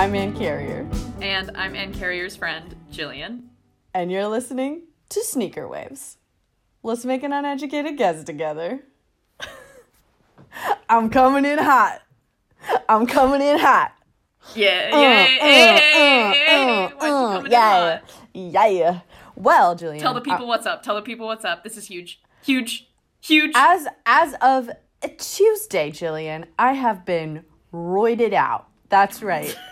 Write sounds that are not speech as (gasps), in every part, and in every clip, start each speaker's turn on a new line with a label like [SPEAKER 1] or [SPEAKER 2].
[SPEAKER 1] I'm Ann Carrier,
[SPEAKER 2] And I'm Ann Carrier's friend, Jillian.
[SPEAKER 1] and you're listening to Sneaker Waves. Let's make an uneducated guess together. (laughs) I'm coming in hot. I'm coming in hot.
[SPEAKER 2] Yeah,
[SPEAKER 1] Uh,
[SPEAKER 2] yeah,
[SPEAKER 1] uh,
[SPEAKER 2] yeah,
[SPEAKER 1] uh,
[SPEAKER 2] yeah,
[SPEAKER 1] uh,
[SPEAKER 2] Why you
[SPEAKER 1] uh,
[SPEAKER 2] coming in
[SPEAKER 1] yeah. Well, Jillian.
[SPEAKER 2] Tell the people what's up. Tell the people what's up. This is huge. Huge. Huge.
[SPEAKER 1] as as of Tuesday, Jillian, I have been roided out. That's right. (laughs)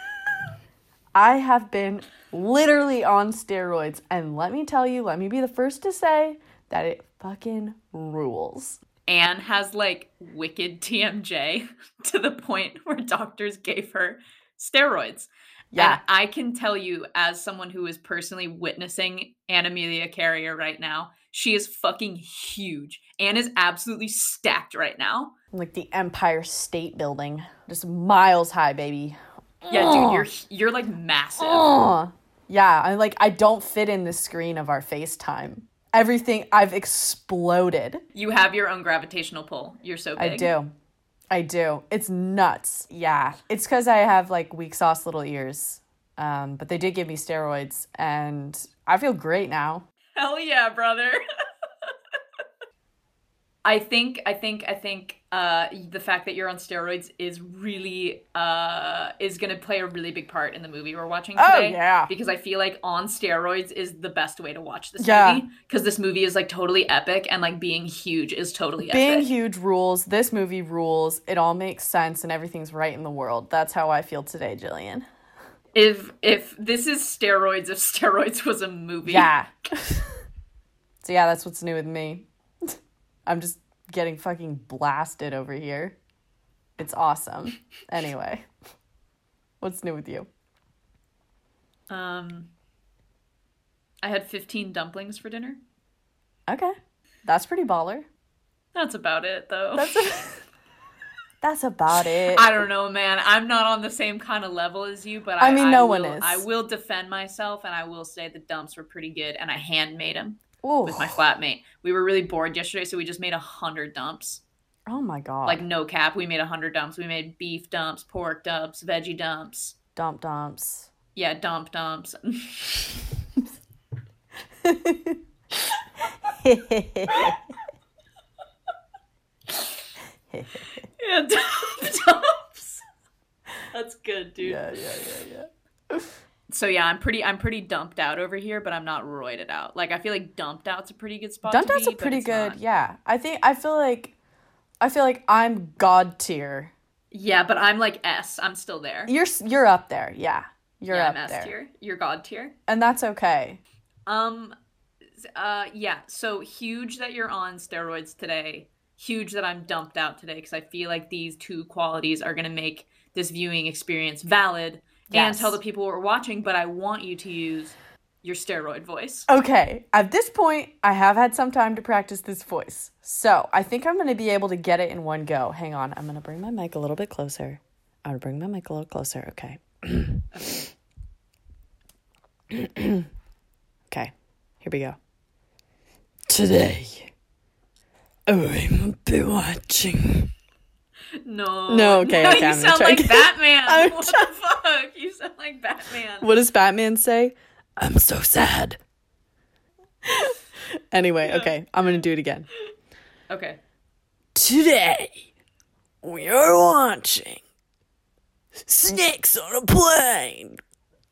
[SPEAKER 1] I have been literally on steroids, and let me tell you, let me be the first to say that it fucking rules.
[SPEAKER 2] Anne has like wicked TMJ (laughs) to the point (laughs) where doctors gave her steroids.
[SPEAKER 1] Yeah.
[SPEAKER 2] And I can tell you, as someone who is personally witnessing Anne Amelia Carrier right now, she is fucking huge. Anne is absolutely stacked right now.
[SPEAKER 1] Like the Empire State Building, just miles high, baby.
[SPEAKER 2] Yeah, dude, you're you're like massive.
[SPEAKER 1] Ugh. Yeah, I like I don't fit in the screen of our FaceTime. Everything I've exploded.
[SPEAKER 2] You have your own gravitational pull. You're so big.
[SPEAKER 1] I do. I do. It's nuts. Yeah. It's because I have like weak sauce little ears. Um, but they did give me steroids and I feel great now.
[SPEAKER 2] Hell yeah, brother. (laughs) I think I think I think uh the fact that you're on steroids is really uh is going to play a really big part in the movie we're watching today.
[SPEAKER 1] Oh,
[SPEAKER 2] today
[SPEAKER 1] yeah.
[SPEAKER 2] because I feel like on steroids is the best way to watch this
[SPEAKER 1] Yeah.
[SPEAKER 2] movie cuz this movie is like totally epic and like being huge is totally epic.
[SPEAKER 1] Being
[SPEAKER 2] epic.
[SPEAKER 1] huge rules. This movie rules. It all makes sense and everything's right in the world. That's how I feel today, Jillian.
[SPEAKER 2] If if this is steroids if (laughs) steroids was a movie.
[SPEAKER 1] Yeah. (laughs) so yeah, that's what's new with me. I'm just getting fucking blasted over here. It's awesome. (laughs) Anyway, what's new with you?
[SPEAKER 2] Um I had 15 dumplings for dinner.
[SPEAKER 1] Okay. That's pretty baller.
[SPEAKER 2] That's about it though.
[SPEAKER 1] That's (laughs) That's about it.
[SPEAKER 2] I don't know, man. I'm not on the same kind of level as you, but
[SPEAKER 1] I
[SPEAKER 2] I,
[SPEAKER 1] mean, no one
[SPEAKER 2] will-
[SPEAKER 1] is.
[SPEAKER 2] I will defend myself, and I will say the dumps were pretty good, and I handmade them
[SPEAKER 1] Ooh.
[SPEAKER 2] with my flatmate. We were really bored yesterday, so we just made a hundred dumps.
[SPEAKER 1] Oh my god.
[SPEAKER 2] Like no cap, we made a hundred dumps. We made beef dumps, pork dumps, veggie dumps.
[SPEAKER 1] dump dumps.
[SPEAKER 2] Yeah, dump dumps. (laughs) yeah, dump dumps. That's good, dude.
[SPEAKER 1] yeah, yeah, yeah, yeah.
[SPEAKER 2] So yeah, I'm pretty I'm pretty dumped out over here, but I'm not roided out. Like I feel like dumped out's a pretty good spot.
[SPEAKER 1] Dumped
[SPEAKER 2] to
[SPEAKER 1] out's a
[SPEAKER 2] be, but
[SPEAKER 1] pretty good.
[SPEAKER 2] not.
[SPEAKER 1] Yeah. I think I feel like I feel like I'm god tier.
[SPEAKER 2] Yeah, but I'm like S. I'm still there.
[SPEAKER 1] You're you're up there. Yeah. You're
[SPEAKER 2] yeah,
[SPEAKER 1] up
[SPEAKER 2] I'm S
[SPEAKER 1] there.
[SPEAKER 2] tier. You're God tier.
[SPEAKER 1] And that's okay.
[SPEAKER 2] Um, uh, yeah. So huge that you're on steroids today. Huge that I'm dumped out today because I feel like these two qualities are gonna make this viewing experience valid and tell the people who are watching. But I want you to use your steroid voice.
[SPEAKER 1] Okay, at this point, I have had some time to practice this voice. So I think I'm going to be able to get it in one go. Hang on, I'm going to bring my mic a little bit closer. I'm going to bring my mic a little closer. Okay. (clears throat) okay, here we go. Today, I'm be watching.
[SPEAKER 2] No.
[SPEAKER 1] No, okay,
[SPEAKER 2] No,
[SPEAKER 1] okay,
[SPEAKER 2] you
[SPEAKER 1] I'm
[SPEAKER 2] sound like
[SPEAKER 1] again. (laughs)
[SPEAKER 2] Batman.
[SPEAKER 1] I'm
[SPEAKER 2] what the fuck? You sound like Batman.
[SPEAKER 1] What does Batman say? I'm so sad. (laughs) anyway, okay, I'm going to do it again.
[SPEAKER 2] Okay.
[SPEAKER 1] Today, we are watching Snakes on a Plane.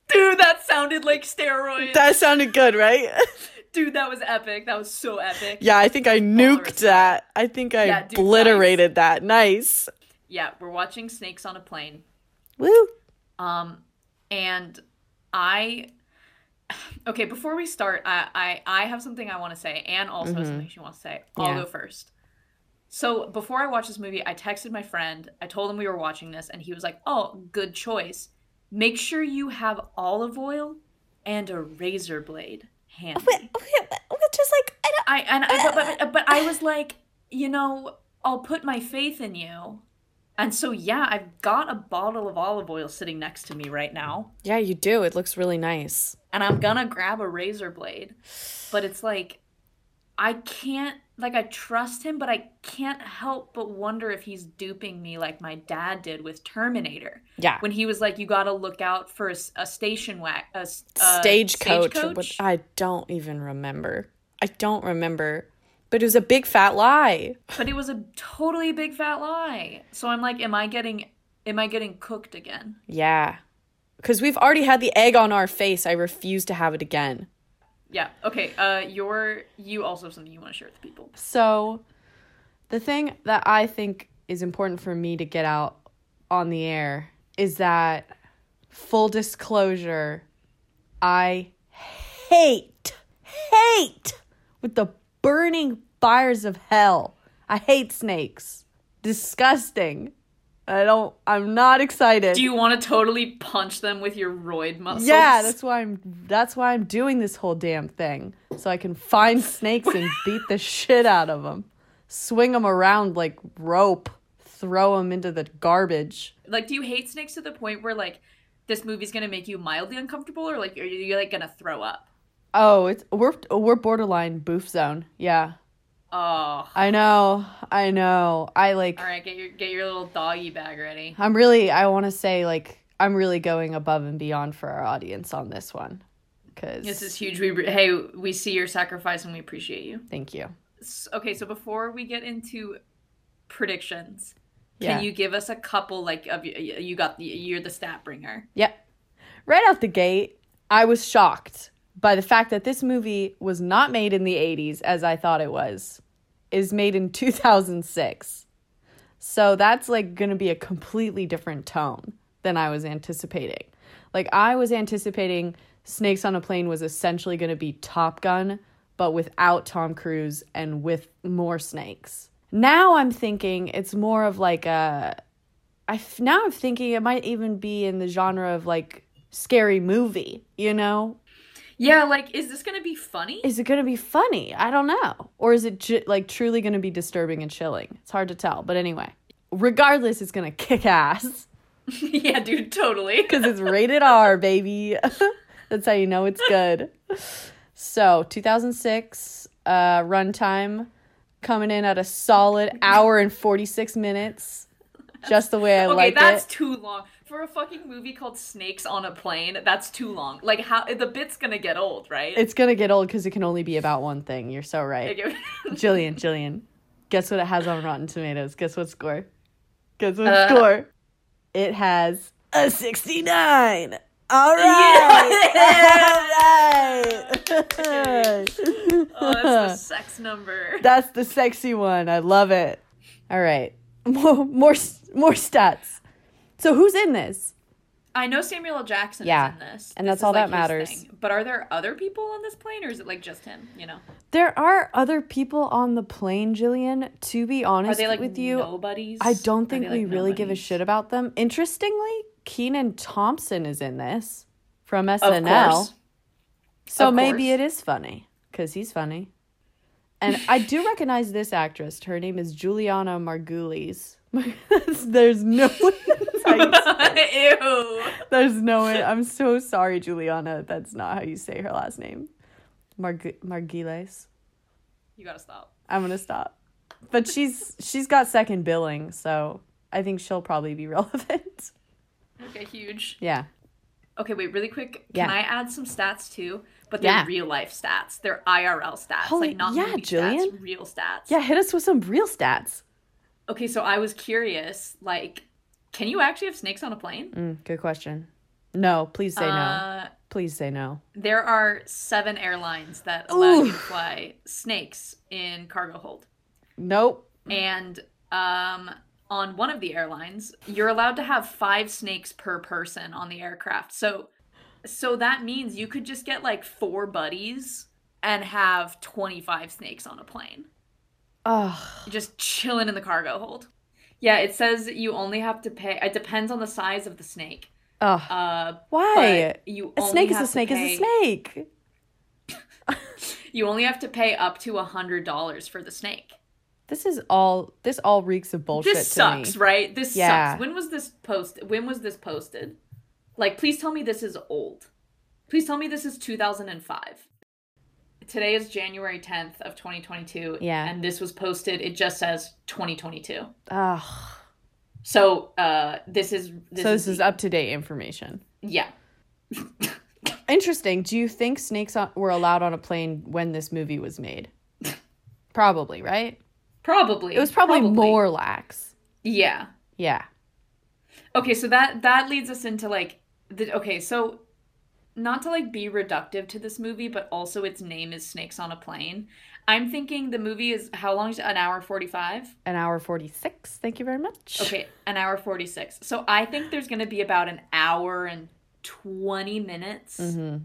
[SPEAKER 2] Dude, that sounded like steroids.
[SPEAKER 1] That sounded good, right? (laughs)
[SPEAKER 2] Dude, that was epic. That was so epic.
[SPEAKER 1] yeah, I think I nuked that. I think I
[SPEAKER 2] Yeah, dude,
[SPEAKER 1] obliterated that. Nice.
[SPEAKER 2] Yeah, we're watching Snakes on a Plane.
[SPEAKER 1] Woo.
[SPEAKER 2] Um, and I. (sighs) Okay, before we start, I I, I have something I want to say, and also has something she wants to say. I'll
[SPEAKER 1] Yeah.
[SPEAKER 2] go first. So before I watched this movie, I texted my friend. I told him we were watching this, and he was like, "Oh, good choice. Make sure you have olive oil and a razor blade handy."
[SPEAKER 1] Just like, I don't.
[SPEAKER 2] I and I, but, but but I was (laughs) like, you know, I'll put my faith in you. And so yeah, I've got a bottle of olive oil sitting next to me right now,
[SPEAKER 1] Yeah, you do. It looks really nice.
[SPEAKER 2] and I'm gonna grab a razor blade. But it's like I can't like I trust him, but I can't help but wonder if he's duping me like my dad did with Terminator.
[SPEAKER 1] Yeah.
[SPEAKER 2] When he was like, "You got to look out for a station whack, a, a
[SPEAKER 1] stagecoach.
[SPEAKER 2] stagecoach."
[SPEAKER 1] Which I don't even remember. I don't remember. But it was a big fat lie.
[SPEAKER 2] but it was a totally big fat lie. So I'm like, am I getting, am I getting cooked again?
[SPEAKER 1] Yeah. Because we've already had the egg on our face. I refuse to have it again.
[SPEAKER 2] Yeah. Okay. Uh, your you also have something you want to share with people.
[SPEAKER 1] So, the thing that I think is important for me to get out on the air is that full disclosure, I hate, hate with the burning fires of hell. I hate snakes. Disgusting. I don't, I'm not excited.
[SPEAKER 2] Do you want to totally punch them with your roid muscles?
[SPEAKER 1] Yeah, that's why I'm that's why I'm doing this whole damn thing. So I can find snakes and (laughs) beat the shit out of them. Swing them around like rope, throw them into the garbage.
[SPEAKER 2] like. Do you hate snakes to the point where like this movie's gonna make you mildly uncomfortable, or like you're you like gonna throw up?
[SPEAKER 1] Oh, it's we're we're borderline boof zone. Yeah.
[SPEAKER 2] Oh,
[SPEAKER 1] I know. I know. I like
[SPEAKER 2] all right. Get your get your little doggy bag ready.
[SPEAKER 1] I'm really I want to say like I'm really going above and beyond for our audience on this one. Cuz
[SPEAKER 2] This is huge. We re- hey, we see your sacrifice and we appreciate you.
[SPEAKER 1] thank you.
[SPEAKER 2] Okay, so before we get into predictions,
[SPEAKER 1] Yeah.
[SPEAKER 2] can you give us a couple like of you got the you're the stat bringer.
[SPEAKER 1] Yep. Right out the gate, I was shocked by the fact that this movie was not made in the 80s as I thought it was. Is made in (laughs) 2006. So that's like going to be a completely different tone than I was anticipating. Like I was anticipating Snakes on a Plane was essentially going to be Top Gun but without Tom Cruise and with more snakes. Now I'm thinking it's more of like a I now I'm thinking it might even be in the genre of like scary movie, you know?
[SPEAKER 2] Yeah, like is this gonna be funny?
[SPEAKER 1] Is it going to be funny? I don't know. Or is it ju- like truly going to be disturbing and chilling? It's hard to tell. But anyway, regardless, it's going to kick ass (laughs)
[SPEAKER 2] yeah, dude, totally. (laughs)
[SPEAKER 1] because it's rated R, baby. (laughs) That's how you know it's good. So, 2006 uh, runtime coming in at a solid hour and 46 minutes. Just the way I
[SPEAKER 2] okay,
[SPEAKER 1] like it.
[SPEAKER 2] Okay, that's too long for a fucking movie called Snakes on a Plane. That's too long. Like how the bit's gonna get old, right?
[SPEAKER 1] It's to get old because it can only be about one thing. You're so right. (laughs) Jillian, Jillian, guess what it has on Rotten Tomatoes? Guess what score? Guess what
[SPEAKER 2] Uh,
[SPEAKER 1] score? It has a 69. All right. (laughs) All right.
[SPEAKER 2] oh, that's the sex number. (laughs)
[SPEAKER 1] That's the sexy one. I love it. All right. More more more stats. So who's in this?
[SPEAKER 2] I know Samuel L. Jackson
[SPEAKER 1] Yeah,
[SPEAKER 2] is in this,
[SPEAKER 1] and that's
[SPEAKER 2] is,
[SPEAKER 1] all
[SPEAKER 2] like,
[SPEAKER 1] that matters.
[SPEAKER 2] thing. But are there other people on this plane, or is it like just him? You know,
[SPEAKER 1] There are other people on the plane, Jillian. To be
[SPEAKER 2] are
[SPEAKER 1] honest
[SPEAKER 2] they like
[SPEAKER 1] with you,
[SPEAKER 2] nobodies?
[SPEAKER 1] I don't think we
[SPEAKER 2] like,
[SPEAKER 1] really give a shit about them. Interestingly, Kenan Thompson is in this from
[SPEAKER 2] Of
[SPEAKER 1] SNL.
[SPEAKER 2] course.
[SPEAKER 1] So maybe it is funny because he's funny. And I do recognize this actress. Her name is Julianna Margulies. (laughs) There's no (laughs)
[SPEAKER 2] Ew.
[SPEAKER 1] There's no way. I'm so sorry, Julianna. That's not how you say her last name. Marg- Margulies.
[SPEAKER 2] You gotta stop.
[SPEAKER 1] I'm gonna stop. But she's she's got second billing, so I think she'll probably be (laughs) relevant.
[SPEAKER 2] Okay, huge.
[SPEAKER 1] Yeah.
[SPEAKER 2] Okay, wait, really quick.
[SPEAKER 1] Yeah.
[SPEAKER 2] Can I add some stats too? But they're
[SPEAKER 1] Yeah.
[SPEAKER 2] real life stats. They're IRL stats,
[SPEAKER 1] Holy-
[SPEAKER 2] like not
[SPEAKER 1] yeah,
[SPEAKER 2] movie
[SPEAKER 1] Jillian.
[SPEAKER 2] stats, real stats.
[SPEAKER 1] Yeah, hit us with some real stats.
[SPEAKER 2] Okay, so I was curious, like, can you actually have snakes on a plane?
[SPEAKER 1] Mm, good question. No, please say no.
[SPEAKER 2] Uh,
[SPEAKER 1] Please say no.
[SPEAKER 2] there are seven airlines that allow you to fly snakes in cargo hold.
[SPEAKER 1] Nope.
[SPEAKER 2] And um, on one of the airlines, you're allowed to have five snakes per person on the aircraft. So, so that means you could just get like four buddies and have 25 snakes on a plane,
[SPEAKER 1] Ugh.
[SPEAKER 2] just chilling in the cargo hold. Yeah, it says you only have to pay. It depends on the size of the snake.
[SPEAKER 1] Ugh.
[SPEAKER 2] Uh,
[SPEAKER 1] Why?
[SPEAKER 2] you
[SPEAKER 1] A
[SPEAKER 2] only
[SPEAKER 1] snake is a
[SPEAKER 2] to
[SPEAKER 1] snake is a snake. (laughs)
[SPEAKER 2] You only have to pay up to a hundred dollars for the snake.
[SPEAKER 1] This is all. This all reeks of bullshit
[SPEAKER 2] this
[SPEAKER 1] to
[SPEAKER 2] sucks,
[SPEAKER 1] me.
[SPEAKER 2] right? This
[SPEAKER 1] Yeah.
[SPEAKER 2] sucks. When was this post? When was this posted? Like, please tell me this is old. Please tell me this is 2005. Today is January 10th of 2022.
[SPEAKER 1] Yeah.
[SPEAKER 2] And this was posted, it just says 2022.
[SPEAKER 1] Ugh.
[SPEAKER 2] So uh this is this
[SPEAKER 1] so this
[SPEAKER 2] is
[SPEAKER 1] is up to date information.
[SPEAKER 2] yeah. (laughs)
[SPEAKER 1] Interesting. Do you think snakes were allowed on a plane when this movie was made? (laughs) Probably, right?
[SPEAKER 2] Probably.
[SPEAKER 1] It was probably, more lax.
[SPEAKER 2] Yeah.
[SPEAKER 1] Yeah.
[SPEAKER 2] Okay, so that that leads us into like the okay, so not to like be reductive to this movie, but also its name is Snakes on a Plane. I'm thinking the movie is how long is it? An hour 45?
[SPEAKER 1] An hour 46. Thank you very much.
[SPEAKER 2] Okay, an hour 46. So I think there's going to be about an hour and 20 minutes
[SPEAKER 1] hmm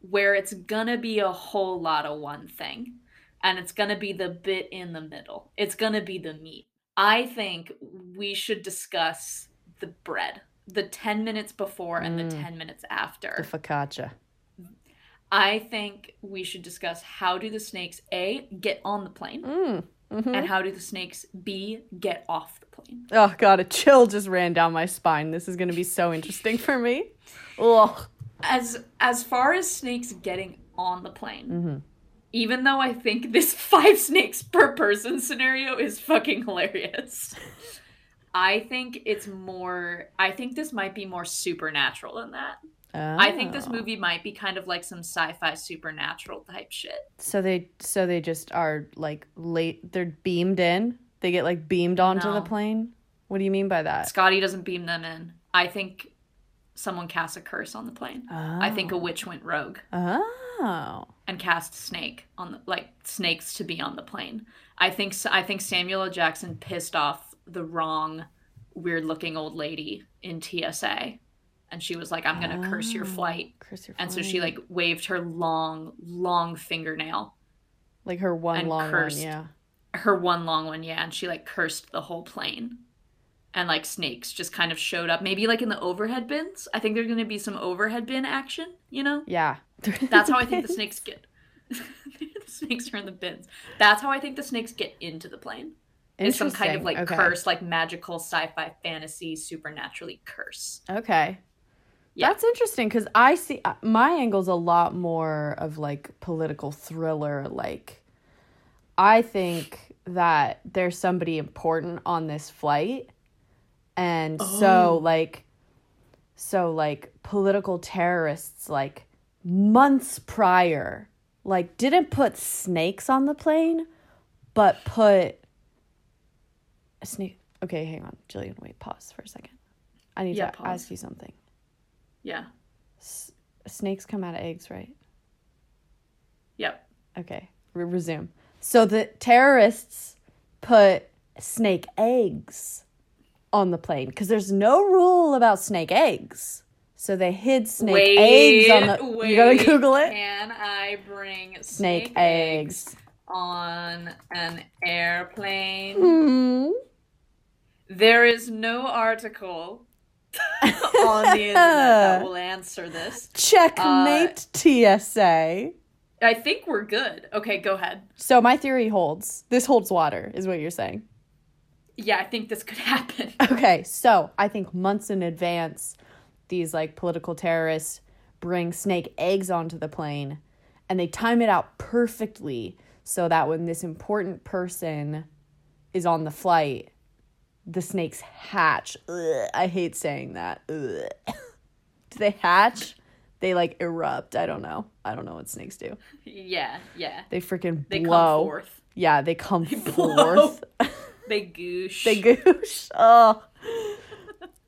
[SPEAKER 2] where it's going to be a whole lot of one thing. And it's going to be the bit in the middle. It's going to be the meat. I think we should discuss the bread, the 10 minutes before and the
[SPEAKER 1] Mm.
[SPEAKER 2] 10 minutes after.
[SPEAKER 1] The focaccia.
[SPEAKER 2] I think we should discuss how do the snakes A get on the plane
[SPEAKER 1] Mm. hmm
[SPEAKER 2] and how do the snakes B get off the plane.
[SPEAKER 1] Oh, God, a chill just ran down my spine. This is going to be so interesting for me. Ugh.
[SPEAKER 2] As as far as snakes getting on the plane,
[SPEAKER 1] hmm
[SPEAKER 2] even though I think this (laughs) five snakes per person scenario is fucking hilarious. (laughs) I think it's more I think this might be more supernatural than that. I think this
[SPEAKER 1] Oh.
[SPEAKER 2] movie might be kind of like some sci-fi supernatural type shit.
[SPEAKER 1] So they so they just are like late they're beamed in. They get like beamed onto the plane. What do you mean by that?
[SPEAKER 2] Scotty doesn't beam them in. I think someone cast a curse on the plane. I think a witch went rogue
[SPEAKER 1] Oh.
[SPEAKER 2] and cast snake on the like snakes to be on the plane. I think I think Samuel L. Jackson pissed off the wrong weird looking old lady in TSA and she was like I'm going to curse your
[SPEAKER 1] Oh,
[SPEAKER 2] flight.
[SPEAKER 1] Curse your
[SPEAKER 2] And so she like waved her long long fingernail,
[SPEAKER 1] like her one long
[SPEAKER 2] cursed.
[SPEAKER 1] one, yeah.
[SPEAKER 2] her one long one, yeah, and she like cursed the whole plane. And like snakes just kind of showed up, maybe like in the overhead bins. I think there's going to be some overhead bin action, you know?
[SPEAKER 1] Yeah.
[SPEAKER 2] That's how I think (laughs) the snakes get. (laughs) the snakes are in the bins. That's how I think the snakes get into the plane. It's some kind of like
[SPEAKER 1] Okay.
[SPEAKER 2] curse, like magical sci-fi fantasy, supernaturally curse.
[SPEAKER 1] Okay.
[SPEAKER 2] Yeah.
[SPEAKER 1] That's interesting because I see uh, my angle's a lot more of like political thriller. Like, I think that there's somebody important on this flight, and so
[SPEAKER 2] Oh.
[SPEAKER 1] like, so like political terrorists like months prior, like didn't put snakes on the plane, but put a snake. Okay, hang on, Jillian. Wait, pause for a second. I need
[SPEAKER 2] Yeah,
[SPEAKER 1] to
[SPEAKER 2] pause.
[SPEAKER 1] ask you something.
[SPEAKER 2] Yeah.
[SPEAKER 1] S- snakes come out of eggs, right?
[SPEAKER 2] Yep.
[SPEAKER 1] Okay, re- resume. So the terrorists put snake eggs on the plane because there's no rule about snake eggs. So they hid snake
[SPEAKER 2] wait,
[SPEAKER 1] eggs on the.
[SPEAKER 2] wait.
[SPEAKER 1] You gotta Google it.
[SPEAKER 2] Can I bring
[SPEAKER 1] Snake,
[SPEAKER 2] snake,
[SPEAKER 1] eggs.
[SPEAKER 2] on an airplane?
[SPEAKER 1] Hmm.
[SPEAKER 2] There is no article (laughs) on the internet that (laughs) will answer this.
[SPEAKER 1] Checkmate uh, TSA.
[SPEAKER 2] I think we're good. Okay, go ahead.
[SPEAKER 1] So my theory holds. This holds water, is what you're saying.
[SPEAKER 2] Yeah, I think this could (laughs) happen.
[SPEAKER 1] Okay, so I think months in advance, these like political terrorists bring snake eggs onto the plane and they time it out perfectly so that when this important person is on the flight, the snakes hatch. Ugh, I hate saying that. Ugh. Do they hatch? They like erupt. I don't know. I don't know what snakes do.
[SPEAKER 2] yeah, yeah.
[SPEAKER 1] They freaking
[SPEAKER 2] They
[SPEAKER 1] blow.
[SPEAKER 2] come forth.
[SPEAKER 1] Yeah, they come
[SPEAKER 2] blow.
[SPEAKER 1] forth. (laughs)
[SPEAKER 2] They goosh.
[SPEAKER 1] they goosh. Oh. (laughs)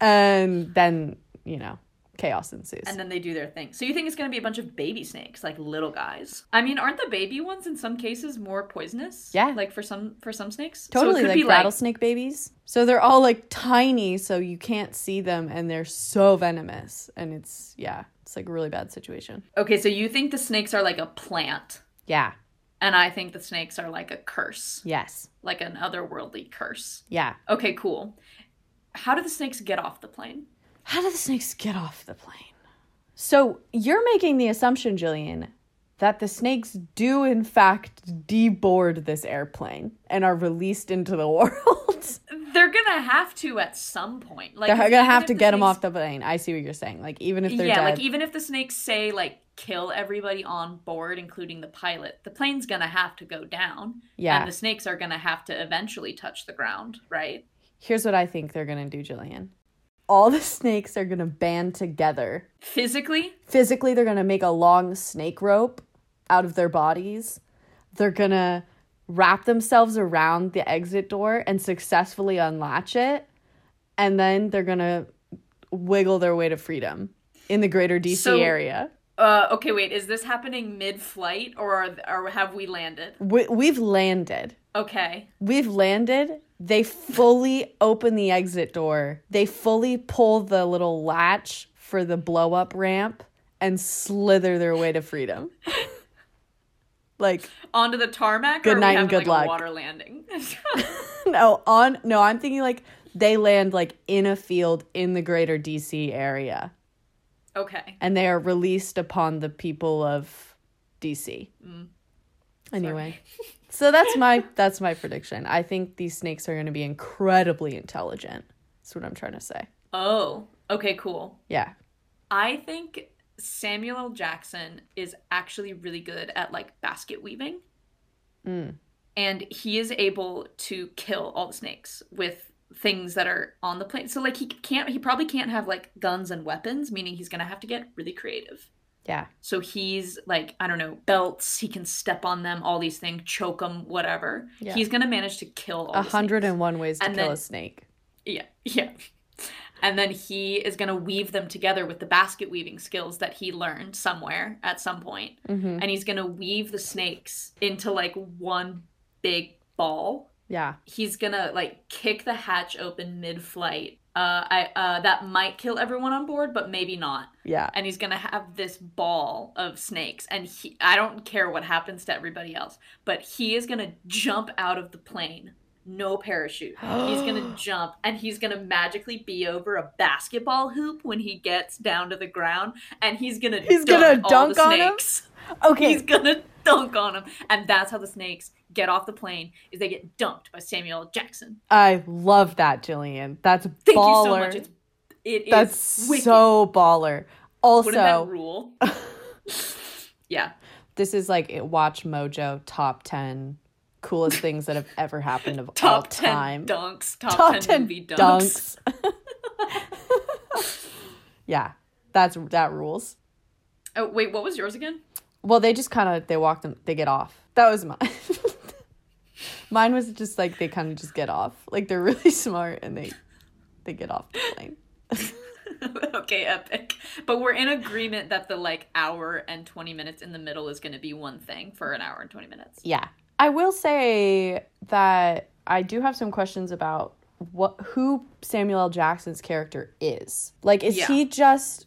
[SPEAKER 1] And then, you know, chaos ensues.
[SPEAKER 2] and then they do their thing. So you think it's going to be a bunch of baby snakes, like little guys? I mean, aren't the baby ones in some cases more poisonous?
[SPEAKER 1] Yeah.
[SPEAKER 2] Like for some for some snakes.
[SPEAKER 1] totally
[SPEAKER 2] so
[SPEAKER 1] like
[SPEAKER 2] be
[SPEAKER 1] rattlesnake babies. So they're all like tiny, so you can't see them, and they're so venomous. And it's, yeah, it's like a really bad situation.
[SPEAKER 2] Okay, so you think the snakes are like a plant,
[SPEAKER 1] Yeah.
[SPEAKER 2] and I think the snakes are like a curse,
[SPEAKER 1] Yes.
[SPEAKER 2] like an otherworldly curse.
[SPEAKER 1] Yeah.
[SPEAKER 2] Okay, cool. How do the snakes get off the plane?
[SPEAKER 1] How do the snakes get off the plane? So you're making the assumption, Jillian, that the snakes do in fact deboard this airplane and are released into the (laughs) world.
[SPEAKER 2] They're gonna have to at some point. Like
[SPEAKER 1] they're gonna have to
[SPEAKER 2] the
[SPEAKER 1] get them off the plane. I see what you're saying. Like even if they're
[SPEAKER 2] yeah,
[SPEAKER 1] dead.
[SPEAKER 2] like even if the snakes say like kill everybody on board, including the pilot, the plane's gonna have to go down.
[SPEAKER 1] Yeah.
[SPEAKER 2] And the snakes are gonna have to eventually touch the ground, right?
[SPEAKER 1] Here's what I think they're going to do, Jillian. All the (laughs) snakes are going to band together.
[SPEAKER 2] Physically,
[SPEAKER 1] Physically, they're going to make a long snake rope out of their bodies. They're going to wrap themselves around the exit door and successfully unlatch it. And then they're going to wiggle their way to freedom in the greater DC
[SPEAKER 2] So-
[SPEAKER 1] area.
[SPEAKER 2] uh, okay, wait, is this happening mid-flight or are, or have we landed?
[SPEAKER 1] We, we've landed.
[SPEAKER 2] Okay.
[SPEAKER 1] We've landed. They fully open the exit door. They fully pull the little latch for the blow up ramp and slither their way to freedom. (laughs) like
[SPEAKER 2] Onto the tarmac.
[SPEAKER 1] Good
[SPEAKER 2] or are we
[SPEAKER 1] night and good
[SPEAKER 2] like,
[SPEAKER 1] luck.
[SPEAKER 2] Water landing. (laughs) (laughs)
[SPEAKER 1] no, on no, I'm thinking like they land like in a field in the greater DC area
[SPEAKER 2] okay.
[SPEAKER 1] and they are released upon the people of DC. Mm. Anyway. So that's my that's my prediction. I think these snakes are going to be incredibly intelligent. That's what I'm trying to say.
[SPEAKER 2] Oh. Okay. Cool.
[SPEAKER 1] Yeah.
[SPEAKER 2] I think Samuel L. Jackson is actually really good at like basket weaving.
[SPEAKER 1] Mm.
[SPEAKER 2] And he is able to kill all the snakes with things that are on the plane. So like he can't he probably can't have like guns and weapons, meaning he's going to have to get really creative.
[SPEAKER 1] Yeah.
[SPEAKER 2] So he's like, I don't know, belts, he can step on them, all these things, choke them, whatever.
[SPEAKER 1] Yeah.
[SPEAKER 2] He's going to manage to kill all
[SPEAKER 1] A
[SPEAKER 2] the
[SPEAKER 1] hundred
[SPEAKER 2] snakes.
[SPEAKER 1] and one ways to
[SPEAKER 2] And
[SPEAKER 1] kill
[SPEAKER 2] then-
[SPEAKER 1] a snake.
[SPEAKER 2] Yeah, (laughs) yeah. And then he is going to weave them together with the basket weaving skills that he learned somewhere at some point.
[SPEAKER 1] hmm
[SPEAKER 2] And he's going to weave the snakes into like one big ball.
[SPEAKER 1] Yeah.
[SPEAKER 2] He's going to like kick the hatch open mid-flight. Uh I uh that might kill everyone on board, but maybe not.
[SPEAKER 1] Yeah.
[SPEAKER 2] And he's going to have this ball of snakes and he I don't care what happens to everybody else, but he is going to jump out of the plane. No parachute. He's gonna (gasps) jump and he's gonna magically be over a basketball hoop when he gets down to the ground, and he's gonna
[SPEAKER 1] He's
[SPEAKER 2] dunk
[SPEAKER 1] gonna dunk on him? Okay.
[SPEAKER 2] He's gonna dunk on him, and that's how the snakes get off the plane. Is they get dumped by Samuel Jackson.
[SPEAKER 1] I love that, Jillian. That's
[SPEAKER 2] Thank
[SPEAKER 1] baller.
[SPEAKER 2] you so much. It's it is
[SPEAKER 1] That's so baller. Also,
[SPEAKER 2] rule? (laughs) yeah.
[SPEAKER 1] this is like it WatchMojo top 10 coolest things that have ever happened of (laughs) all
[SPEAKER 2] Top ten
[SPEAKER 1] time.
[SPEAKER 2] dunks. Top,
[SPEAKER 1] top
[SPEAKER 2] 10,
[SPEAKER 1] 10
[SPEAKER 2] movie dunks.
[SPEAKER 1] dunks. (laughs) yeah. That's that rules.
[SPEAKER 2] Oh wait, what was yours again?
[SPEAKER 1] Well, they just kind of they walk them they get off. That was mine. Mine was just like they kind of just get off. Like they're really (laughs) smart and they they get off the plane. (laughs)
[SPEAKER 2] okay, epic. But we're in agreement that the like hour and 20 minutes in the middle is going to be one thing for an hour and 20 minutes.
[SPEAKER 1] Yeah. I will say that I do have some questions about what who Samuel L. Jackson's character is. Like is
[SPEAKER 2] Yeah.
[SPEAKER 1] he just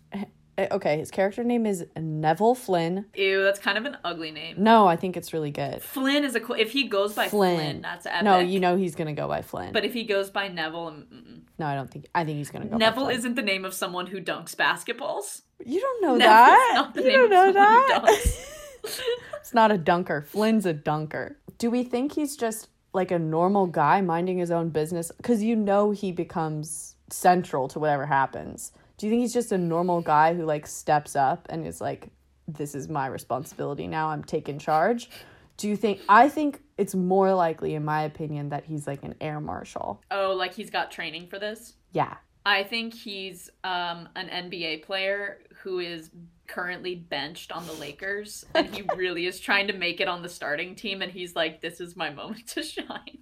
[SPEAKER 1] okay, his character name is Neville Flynn.
[SPEAKER 2] Ew, that's kind of an ugly name.
[SPEAKER 1] No, I think it's really good.
[SPEAKER 2] Flynn is a cool. If he goes by Flynn,
[SPEAKER 1] Flynn.
[SPEAKER 2] that's epic.
[SPEAKER 1] No, you know he's going to go by Flynn.
[SPEAKER 2] But if he goes by Neville, mm, mm,
[SPEAKER 1] no, I don't think I think he's going to go
[SPEAKER 2] Neville
[SPEAKER 1] by Flynn.
[SPEAKER 2] isn't the name of someone who dunks basketballs.
[SPEAKER 1] You don't know
[SPEAKER 2] Neville's
[SPEAKER 1] that.
[SPEAKER 2] not the
[SPEAKER 1] you
[SPEAKER 2] name
[SPEAKER 1] don't
[SPEAKER 2] of
[SPEAKER 1] know
[SPEAKER 2] who
[SPEAKER 1] that. (laughs) (laughs) it's not a dunker. Flynn's a dunker. Do we think he's just like a normal guy minding his own business? Because you know he becomes central to whatever happens. Do you think he's just a normal guy who like steps up and is like, "This is my responsibility now. I'm taking charge." Do you think? I think it's more likely, in my opinion, that he's like an air marshal.
[SPEAKER 2] Oh, like he's got training for this.
[SPEAKER 1] Yeah.
[SPEAKER 2] I think he's um, an NBA player who is currently benched on the Lakers, and he (laughs) really is trying to make it on the starting team. And he's like, "This is my moment to shine.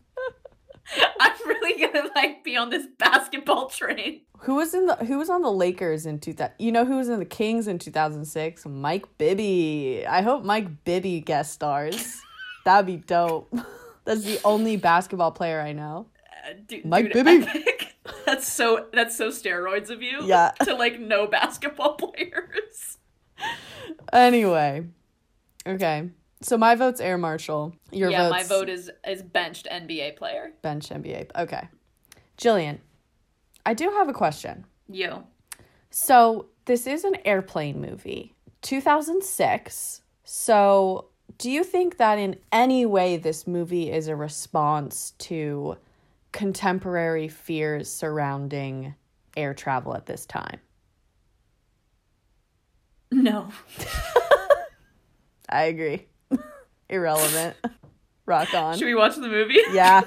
[SPEAKER 2] (laughs) I'm really gonna like be on this basketball train."
[SPEAKER 1] Who was in the Who was on the Lakers in two thousand? You know who was in the Kings in two thousand six? Mike Bibby. I hope Mike Bibby guest stars. (laughs) That'd be dope. (laughs) That's the only basketball player I know.
[SPEAKER 2] Uh, dude,
[SPEAKER 1] Mike
[SPEAKER 2] dude,
[SPEAKER 1] Bibby.
[SPEAKER 2] epic. That's so that's so steroids of you.
[SPEAKER 1] Yeah.
[SPEAKER 2] To like no basketball players.
[SPEAKER 1] Anyway, okay. So my vote's Air Marshal. Your
[SPEAKER 2] yeah, my vote is is benched NBA player.
[SPEAKER 1] bench NBA. Okay, Jillian, I do have a question.
[SPEAKER 2] You.
[SPEAKER 1] So this is an airplane movie, 2006. So do you think that in any way this movie is a response to contemporary fears surrounding air travel at this time?
[SPEAKER 2] No. (laughs)
[SPEAKER 1] I agree. Irrelevant. (laughs) Rock on.
[SPEAKER 2] Should we watch the movie?
[SPEAKER 1] Yeah.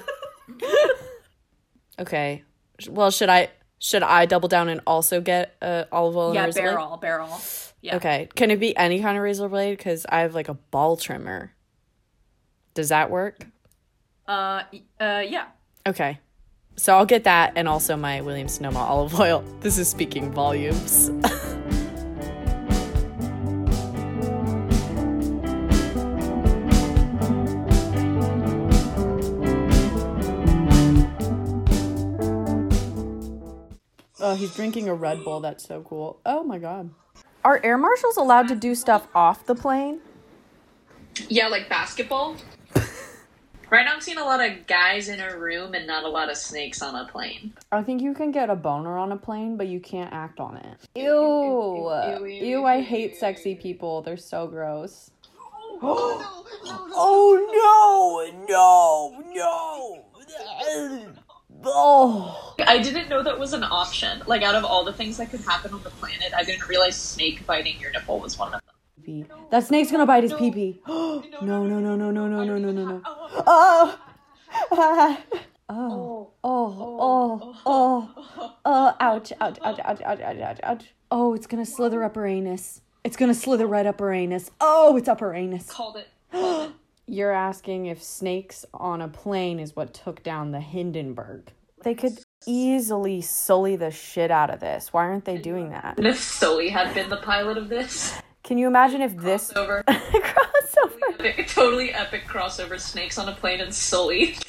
[SPEAKER 1] (laughs) okay. Well, should I should I double down and also get uh, olive oil
[SPEAKER 2] yeah,
[SPEAKER 1] razor blade?
[SPEAKER 2] barrel, barrel. Yeah.
[SPEAKER 1] Okay. Can it be any kind of razor blade? Because I have like a ball trimmer. Does that work?
[SPEAKER 2] Uh, uh, yeah.
[SPEAKER 1] Okay. So I'll get that and also my Williams Sonoma olive oil. (laughs) This is speaking volumes. Oh, he's drinking a Red Bull. That's so cool. Oh my god. Are air marshals allowed to do stuff off the plane?
[SPEAKER 2] Yeah, like basketball. (laughs) right now, I'm seeing a lot of guys in a room and not a lot of snakes on a plane.
[SPEAKER 1] I think you can get a boner on a plane, but you can't act on it. Ew.
[SPEAKER 2] ew, ew,
[SPEAKER 1] Ew,
[SPEAKER 2] ew,
[SPEAKER 1] I
[SPEAKER 2] ew,
[SPEAKER 1] hate
[SPEAKER 2] ew,
[SPEAKER 1] sexy people. They're so gross. (gasps)
[SPEAKER 3] Oh, no, no, no. (gasps)
[SPEAKER 1] Oh no, no, no. Oh.
[SPEAKER 2] I didn't know that was an option. Like, out of all the things that could happen on the planet, I didn't realize snake biting your nipple was one of them.
[SPEAKER 1] Pee. That snake's gonna bite his
[SPEAKER 3] No.
[SPEAKER 1] pee pee. (gasps) No, no, no, no, no, no, no, no, no, no, no.
[SPEAKER 3] Oh
[SPEAKER 1] oh oh. (laughs) oh, oh. oh. Oh. Oh. Oh. Oh. Uh, ouch. Ouch. Ouch. Ouch. Ouch. Ouch. Ouch. Ouch. Oh, it's gonna slither up her anus. It's gonna slither right up her anus. Oh, it's up her anus.
[SPEAKER 2] Called it. (gasps) Called it.
[SPEAKER 1] You're asking if snakes on a plane is what took down the Hindenburg. They could easily sully the shit out of this. Why aren't they doing that?
[SPEAKER 2] And if Sully had been the pilot of this,
[SPEAKER 1] Can you imagine if this
[SPEAKER 2] crossover, (laughs)
[SPEAKER 1] crossover?
[SPEAKER 2] epic, totally epic crossover, snakes on a plane and Sully. (laughs)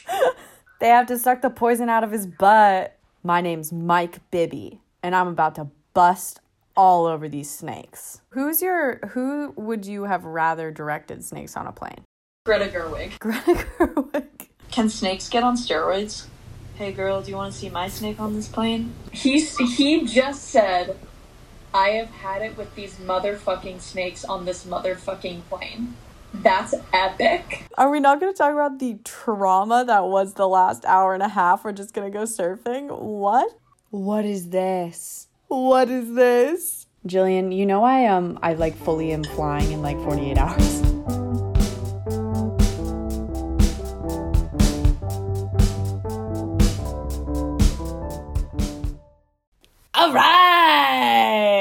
[SPEAKER 1] They have to suck the poison out of his butt. My name's Mike Bibby, and I'm about to bust all over these snakes. Who's your who would you have rather directed snakes on a plane?
[SPEAKER 2] Greta Gerwig. (laughs)
[SPEAKER 1] Greta Gerwig.
[SPEAKER 2] Can snakes get on steroids? Hey girl, do you want to see my snake on this plane? He's he just said, I have had it with these motherfucking snakes on this motherfucking plane. That's epic.
[SPEAKER 1] Are we not going to talk about the trauma that was the last hour and a half? We're just going to go surfing? What? What is this? What is this? Jillian, you know I um I like fully am flying in like 48 hours. All right.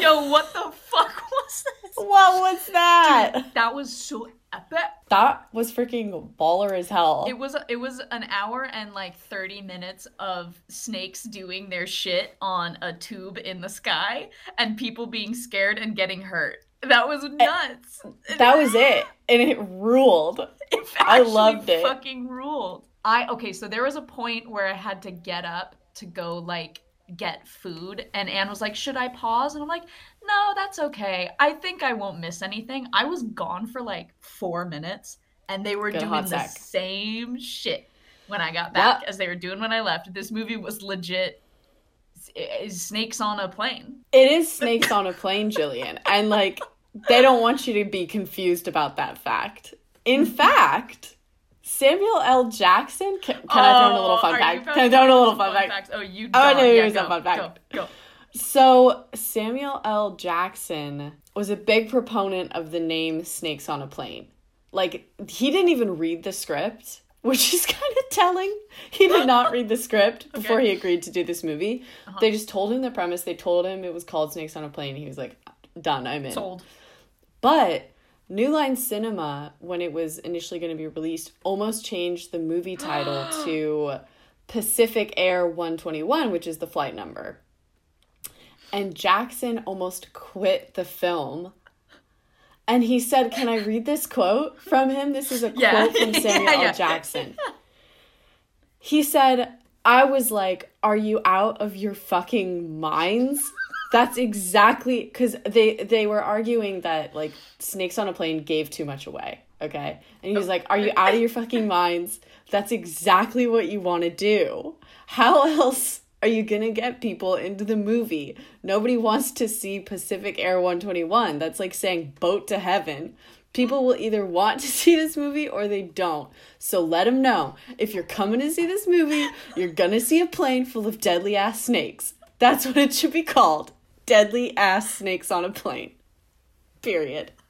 [SPEAKER 2] Yo, what the fuck was this?
[SPEAKER 1] What was that?
[SPEAKER 2] That was so epic.
[SPEAKER 1] That was freaking baller as hell.
[SPEAKER 2] It was it was an hour and like 30 minutes of snakes doing their shit on a tube in the sky and people being scared and getting hurt. That was eh, nuts.
[SPEAKER 1] that was it. And it ruled. (laughs)
[SPEAKER 2] It
[SPEAKER 1] I loved it.
[SPEAKER 2] Fucking ruled. I okay, so there was a point where I had to get up to go like get food and Anne was like, "Should I pause?" And I'm like, "No, that's okay. I think I won't miss anything." I was gone for like 4 minutes and they were
[SPEAKER 1] Good
[SPEAKER 2] doing the same shit when I got back
[SPEAKER 1] That-
[SPEAKER 2] as they were doing when I left. This movie was legit is snakes on a plane.
[SPEAKER 1] It is snakes on a plane, Jillian. And like they don't want you to be confused about that fact. In (laughs) fact, Samuel L. Jackson. Can, can I throw in a little oh, fun
[SPEAKER 2] Oh, you
[SPEAKER 1] fact? Can I throw in a little
[SPEAKER 2] us
[SPEAKER 1] fun fact?
[SPEAKER 2] facts? Oh, you.
[SPEAKER 1] Oh,
[SPEAKER 2] don't.
[SPEAKER 1] no,
[SPEAKER 2] yeah,
[SPEAKER 1] here's a fun fact.
[SPEAKER 2] Go, go.
[SPEAKER 1] So Samuel L. Jackson was a big proponent of the name Snakes on a Plane. Like he didn't even read the script, (laughs) which is kind of telling. He did not read the script (laughs) before he agreed to do this movie. Uh-huh. They just told him the premise. They told him it was called Snakes on a Plane. He was like, "Done, I'm in."
[SPEAKER 2] Sold.
[SPEAKER 1] But New Line Cinema, when it was initially going to be released, almost changed the movie title (gasps) to Pacific Air 121, which is the flight number. And Jackson almost quit the film. And he said, Can I read this quote from him? This is a (laughs)
[SPEAKER 2] Yeah.
[SPEAKER 1] quote from (laughs) Samuel
[SPEAKER 2] Yeah,
[SPEAKER 1] L.
[SPEAKER 2] yeah.
[SPEAKER 1] Jackson. He said, I was like, Are you out of your fucking minds? That's exactly because they they were arguing that like snakes on a plane gave too much away. Okay, and he was like, "Are you out of your fucking minds? That's exactly what you want to do. How else are you gonna get people into the movie? Nobody wants to see Pacific Air One Twenty One. That's like saying boat to heaven." People will either want to (laughs) see this movie or they don't. So let them know. If you're coming to see this movie, you're gonna see a plane full of deadly ass snakes. That's what it should be called. Deadly ass snakes on a plane. Period. (laughs)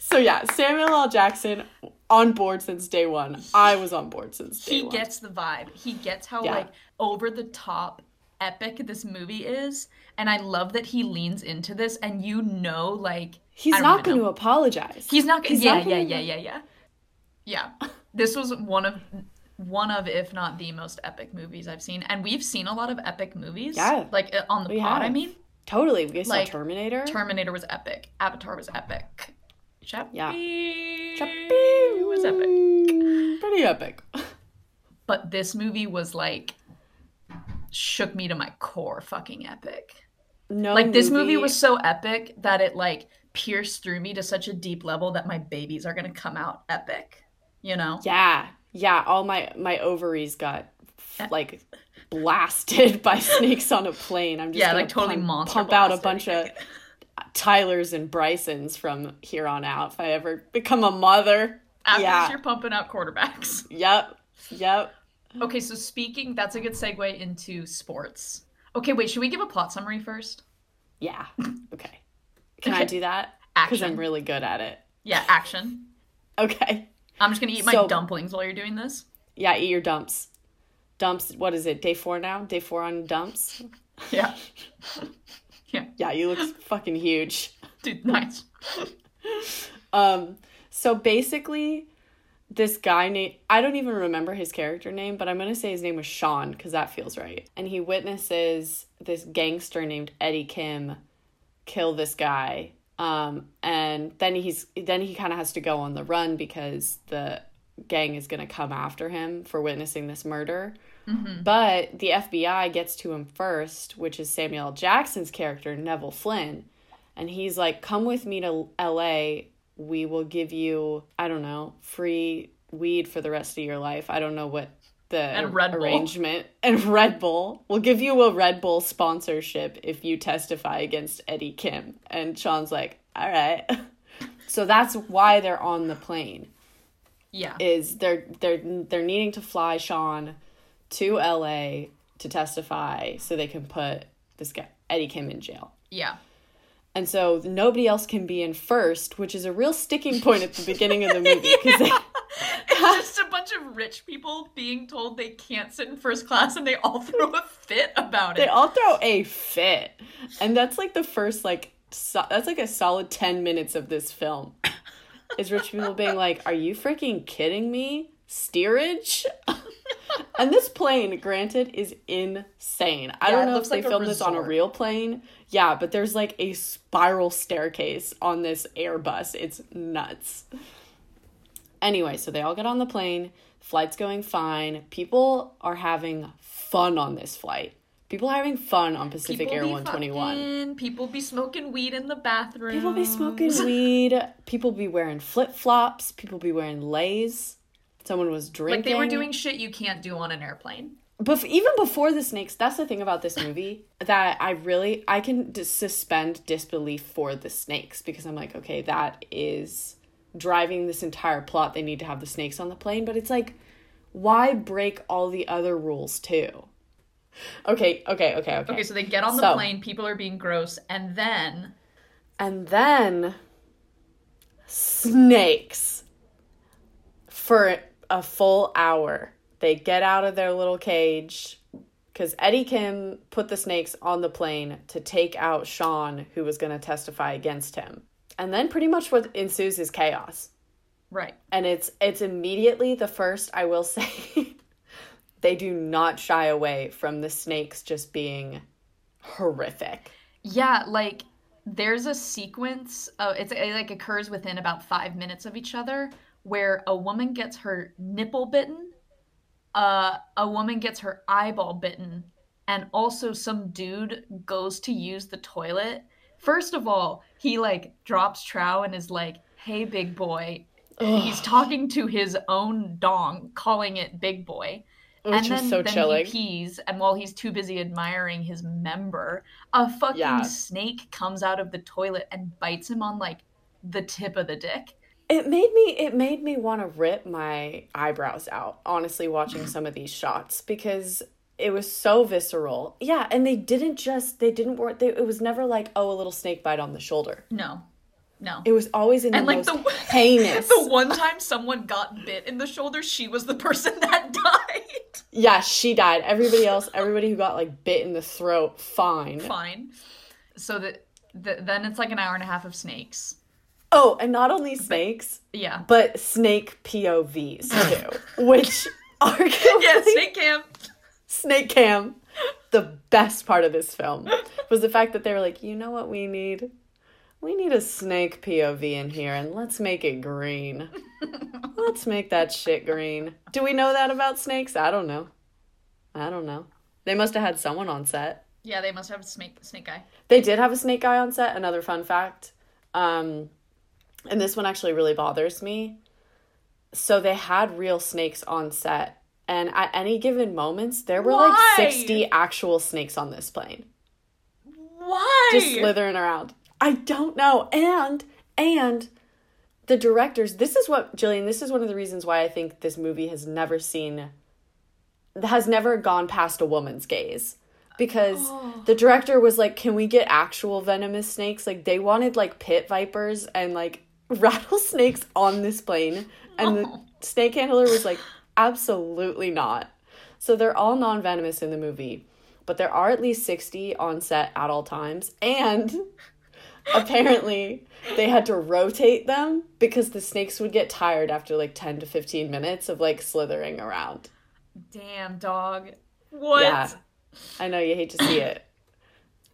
[SPEAKER 1] So yeah, Samuel L. Jackson on board since day one. I was on board since day
[SPEAKER 2] he
[SPEAKER 1] one.
[SPEAKER 2] He gets the vibe. He gets how
[SPEAKER 1] Yeah.
[SPEAKER 2] like over the top epic this movie is, and I love that he leans into this. And you know, like
[SPEAKER 1] He's not going to apologize.
[SPEAKER 2] He's not.
[SPEAKER 1] He's
[SPEAKER 2] yeah,
[SPEAKER 1] not
[SPEAKER 2] yeah,
[SPEAKER 1] gonna-
[SPEAKER 2] yeah, yeah, yeah, yeah. This was one of one of, if not the most epic movies I've seen, and we've seen a lot of epic movies.
[SPEAKER 1] Yeah.
[SPEAKER 2] like uh, on the
[SPEAKER 1] We
[SPEAKER 2] pod. I mean,
[SPEAKER 1] Totally. We saw
[SPEAKER 2] Like,
[SPEAKER 1] Terminator.
[SPEAKER 2] Terminator was epic. Avatar was epic. Chappie
[SPEAKER 1] Yeah.
[SPEAKER 2] was epic.
[SPEAKER 1] Pretty epic.
[SPEAKER 2] But this movie was like shook me to my core fucking epic.
[SPEAKER 1] No,
[SPEAKER 2] like this movie was so epic that it like pierced through me to such a deep level that my babies are gonna come out epic. You know?
[SPEAKER 1] Yeah, yeah. All my my ovaries got eh. like blasted by (laughs) snakes on a plane. I'm just
[SPEAKER 2] Yeah, like totally
[SPEAKER 1] pump,
[SPEAKER 2] monster
[SPEAKER 1] pump out a bunch of (laughs) Tylers and Brysons from here on out. If I ever become a mother.
[SPEAKER 2] After
[SPEAKER 1] yeah.
[SPEAKER 2] you're pumping out quarterbacks. (laughs)
[SPEAKER 1] Yep. Yep.
[SPEAKER 2] Okay, so speaking, that's a good segue into sports. Okay, wait, should we give a plot summary first?
[SPEAKER 1] Yeah. Okay. Can I do that? Because. I'm really good at it.
[SPEAKER 2] Yeah, action.
[SPEAKER 1] Okay.
[SPEAKER 2] I'm just gonna eat my
[SPEAKER 1] So-
[SPEAKER 2] dumplings while you're doing this.
[SPEAKER 1] Yeah, eat your dumps. Dumps, what is it? Day four now? Day four on dumps? (laughs)
[SPEAKER 2] Yeah.
[SPEAKER 1] Yeah, Yeah. you look fucking huge.
[SPEAKER 2] Dude, nice. (laughs)
[SPEAKER 1] Um, so basically, this guy named I don't even remember his character name, but I'm gonna say his name was Sean because that feels right. And he witnesses this gangster named Eddie Kim kill this guy. Um, and then he's then he kind of has to go on the run because the gang is gonna come after him for witnessing this murder. But the FBI gets to him first, which is Samuel Jackson's character, Neville Flynn. And he's like, Come with me to LA. We will give you, I don't know, free weed for the rest of your life. I don't know what the
[SPEAKER 2] And Red Bull.
[SPEAKER 1] arrangement. And Red Bull. We'll give you a Red Bull sponsorship if you testify against Eddie Kim. And Sean's like, All right. (laughs) So that's why they're on the plane
[SPEAKER 2] Yeah.
[SPEAKER 1] is they're they're they're needing to fly Sean to LA to testify so they can put this guy Eddie Kim in jail.
[SPEAKER 2] yeah.
[SPEAKER 1] And so nobody else can be in first, which is a real sticking point at the beginning of the movie because (laughs) they (laughs)
[SPEAKER 2] It's just a bunch of rich people being told they can't sit in first class and they all (laughs) throw a fit about it.
[SPEAKER 1] they all throw a fit. And that's like the first like so, that's like a solid 10 minutes of this film. (laughs) Is rich people being like, "Are you freaking kidding me? Steerage?" and this plane, granted, is insane. I
[SPEAKER 2] Yeah,
[SPEAKER 1] don't know if they
[SPEAKER 2] like a
[SPEAKER 1] filmed this on a real plane. Yeah, but there's like a spiral staircase on this Airbus. It's nuts. Anyway, so they all get on the plane. Flight's going fine. People are having fun on this flight. People are having fun on Pacific Air 121.
[SPEAKER 2] fucking- people be smoking weed in the bathroom.
[SPEAKER 1] People be smoking (laughs) weed. People be wearing flip flops. People be wearing leis. Someone was drinking.
[SPEAKER 2] Like they were doing shit you can't do on an airplane.
[SPEAKER 1] But even before the snakes. That's the thing about this movie that I really I can suspend disbelief for the snakes because I'm like, okay, that is driving this entire plot. They need to have the snakes on the plane, but it's like, why break all the other rules too? Okay, okay, okay, okay.
[SPEAKER 2] Okay, so they get on the
[SPEAKER 1] So-
[SPEAKER 2] plane, people are being gross, and then
[SPEAKER 1] And then snakes for a full hour. They get out of their little cage because Eddie Kim put the snakes on the plane to take out Sean, who was going to testify against him. And then pretty much what ensues is chaos.
[SPEAKER 2] right.
[SPEAKER 1] And it's it's immediately the first I will (laughs) say they do not shy away from the snakes just being horrific.
[SPEAKER 2] Yeah, like there's a sequence of it's it like occurs within about five minutes of each other where a woman gets her nipple bitten, uh, a woman gets her eyeball bitten, and also some dude goes to use the toilet. First of all, he like drops trow and is like, "Hey, big boy." He's talking to his own dong, calling it big boy.
[SPEAKER 1] Which
[SPEAKER 2] and
[SPEAKER 1] is
[SPEAKER 2] then,
[SPEAKER 1] so
[SPEAKER 2] then
[SPEAKER 1] chilling.
[SPEAKER 2] he pees, and while he's too busy admiring his member, a fucking
[SPEAKER 1] Yeah.
[SPEAKER 2] snake comes out of the toilet and bites him on like the tip of the dick.
[SPEAKER 1] It made me it made me want to rip my eyebrows out, honestly, watching some of these shots because it was so visceral. Yeah, and they didn't just they didn't work they, it was never like, oh, a little snake bite on the shoulder.
[SPEAKER 2] No, No.
[SPEAKER 1] It was always in the
[SPEAKER 2] and like
[SPEAKER 1] most
[SPEAKER 2] the (laughs)
[SPEAKER 1] heinous.
[SPEAKER 2] the one time someone got bit in the shoulder, she was the person (laughs) that died.
[SPEAKER 1] yeah, she died. Everybody else, everybody who got like bit in the throat, fine.
[SPEAKER 2] Fine. So that the, then it's like an hour and a half of snakes.
[SPEAKER 1] Oh, and not only snakes,
[SPEAKER 2] Yeah.
[SPEAKER 1] but snake POVs too, (laughs) which arguably
[SPEAKER 2] Yeah, snake camp.
[SPEAKER 1] Snake cam. The best part of this film was the fact that they were like, you know what we need? We need a snake POV in here, and let's make it green. let's make that shit green. Do we know that about snakes? I don't know. I don't know. They must have had someone on set.
[SPEAKER 2] Yeah, they must have a snake snake guy.
[SPEAKER 1] They did have a snake guy on set. Another fun fact. Um, and this one actually really bothers me. So they had real snakes on set, and at any given moments, there were
[SPEAKER 2] Why?
[SPEAKER 1] like sixty actual snakes on this plane,
[SPEAKER 2] Why?
[SPEAKER 1] just slithering around. I don't know. And and the directors. This is what Jillian. This is one of the reasons why I think this movie has never seen, has never gone past a woman's gaze because oh. the director was like, "Can we get actual venomous snakes?" Like they wanted like pit vipers and like (laughs) rattlesnakes on this plane, and the (laughs) snake handler was like, "Absolutely not." So they're all non-venomous in the movie, but there are at least 60 on set at all times and (laughs) apparently they had to rotate them because the snakes would get tired after like 10 to 15 minutes of like slithering around.
[SPEAKER 2] Damn dog. What?
[SPEAKER 1] Yeah. I know you hate to see it. (clears throat)